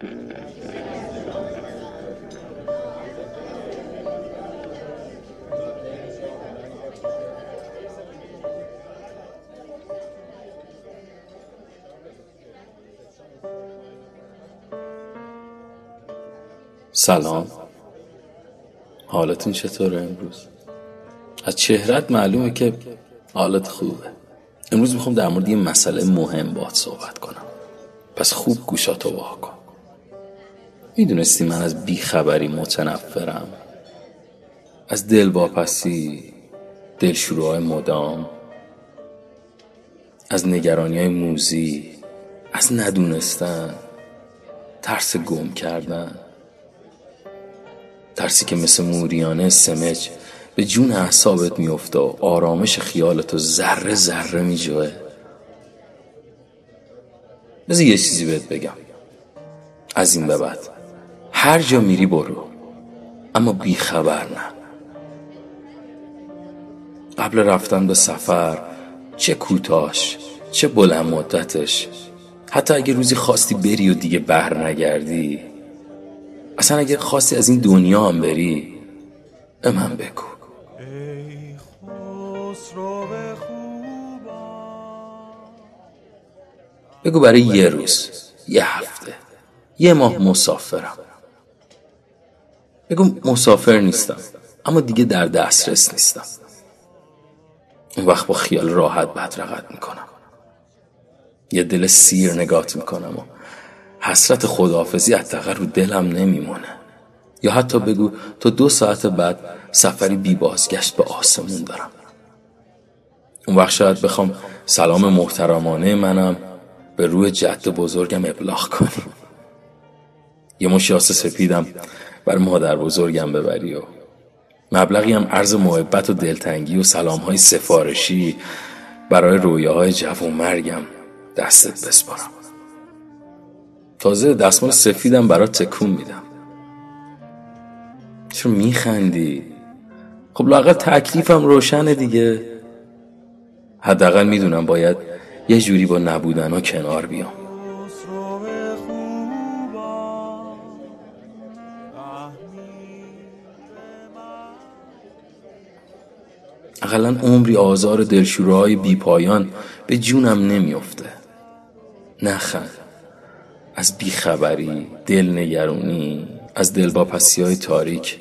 سلام. حالتون چطوره امروز؟ از چهرت معلومه که حالت خوبه. امروز می‌خوام در مورد یه مسئله مهم باید صحبت کنم. پس خوب گوشاتو وا کن. می‌دونستی من از بیخبری متنفرم. از دل واپسی دلشوروهای مدام از نگرانی های موزی از ندونستن ترس گم کردن. ترسی که مثل موریانه سمج به جون احسابت میفته و آرامش خیالتو ذره ذره میجوه. بذار یه چیزی بهت بگم. از این به بعد. هر جا میری برو. اما بی خبر نه. قبل رفتن به سفر چه کوتاش چه بلند مدتش. حتی اگه روزی خواستی بری و دیگه بر نگردی اصلا اگه خواستی از این دنیا هم بری به من بگو. بگو برای یه روز یه هفته یه ماه مسافرم. بگو مسافر نیستم. اما دیگه در دسترس نیستم. اون وقت با خیال راحت بدرقت می‌کنم. یه دل سیر نگات می‌کنم و حسرت خداحافظی حداقل رو دلم نمیمونه. یا حتی بگو تا دو ساعت بعد سفری بی بازگشت به آسمون دارم اون وقت شاید بخوام سلام محترمانه منم به روی جد بزرگم ابلاغ کنی یه مشیاس سپیدم بر مادر بزرگم ببری و مبلغی هم عرض محبت و دلتنگی و سلام های سفارشی برای رویاهای جوون مرگم دستت بسپارم. تازه دستمال سفیدم برات تکون میدم. چرا میخندی؟ خب لاقل تکلیفم روشنه دیگه. حداقل می‌دونم باید یه جوری با نبودن ها کنار بیام. اقلا عمری آزار دلشوره بی پایان به جونم نمیافته. نخند از بیخبری دلنگرونی از دلواپسی های تاریک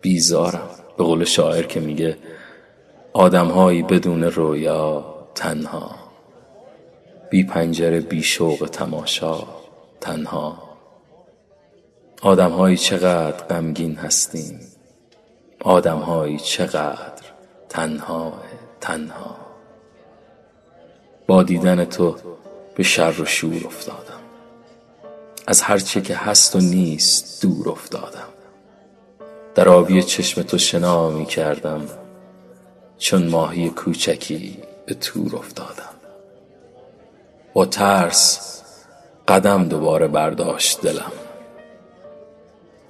بیزارم. به قول شاعر که میگه آدمهایی بدون رویا تنها. بی پنجره بی شوق تماشا تنها. آدمهایی چقدر غمگین هستیم. آدمهایی چقدر تنها تنها. با دیدن تو به شر و شور افتادم. از هر چه که هست و نیست دور افتادم. در آبی چشم تو شنا می کردم. چون ماهی کوچکی به تور افتادم. با ترس قدم دوباره برداشت دلم.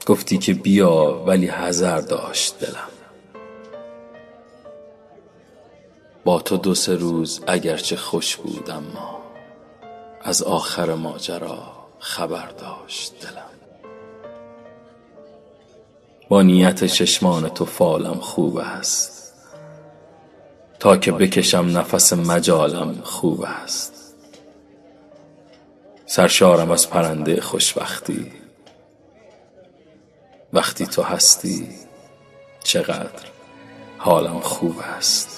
گفتی که بیا ولی حذر داشت دلم. با تو دو سه روز اگرچه خوش بود اما از آخر ماجرا خبر داشت دلم. با نیت چشمان تو فالم خوب است. تا که بکشم نفس مجالم خوب است. سرشارم از پرنده خوشبختی. وقتی تو هستی چقدر حالم خوب است.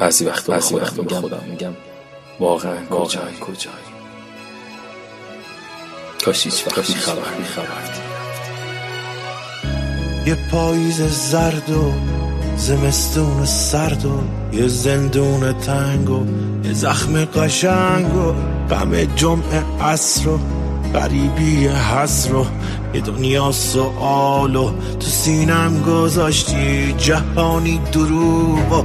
بعضی وقت بعضی وقت خودم میگم. واقعا کجایی؟ کجایی؟ کاش هیچ وقت خبر خبر یه پاییز زرد و زمستون سرد و یه زندون تنگ و یه زخم قشنگ و غم جمعه عصر و غریبی حسر و یه دنیا سوال و تو سینم گذاشتی جهانی دروب و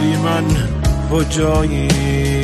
بی من کجایی؟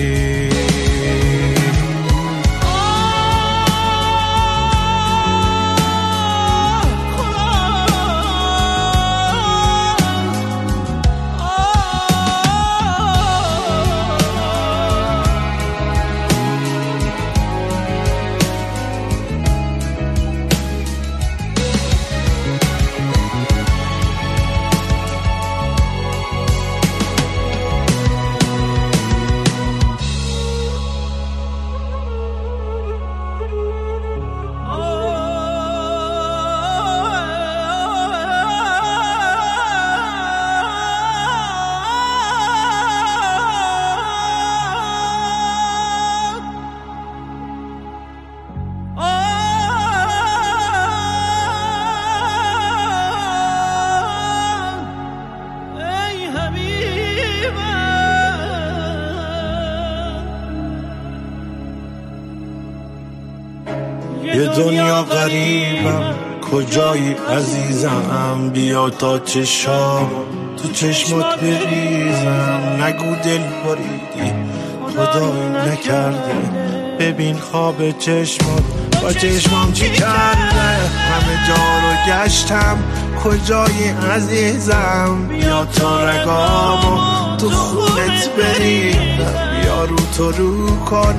دنیا غریبم. کجایی عزیزم؟ بیا تا چشام. تو چشمات بریزم. نگو دل بریدی. خدایی نکرده. ببین خواب چشمات. با چشمام چی کرده؟ همه جا رو گشتم. کجایی عزیزم؟ بیا تا رگامو تو خونت بریدم بیا رو تو رو کن.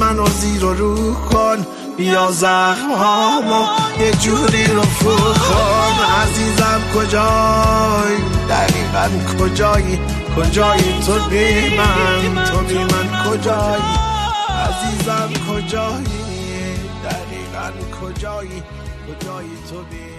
منو زیر رو کن. بیا زخم یه جوری رو کن. عزیزم کجایی؟ دقیقا کجایی؟ کجایی تو بی من؟ تو بی من کجایی؟ عزیزم کجایی؟ دقیقا کجایی؟ کجایی تو بی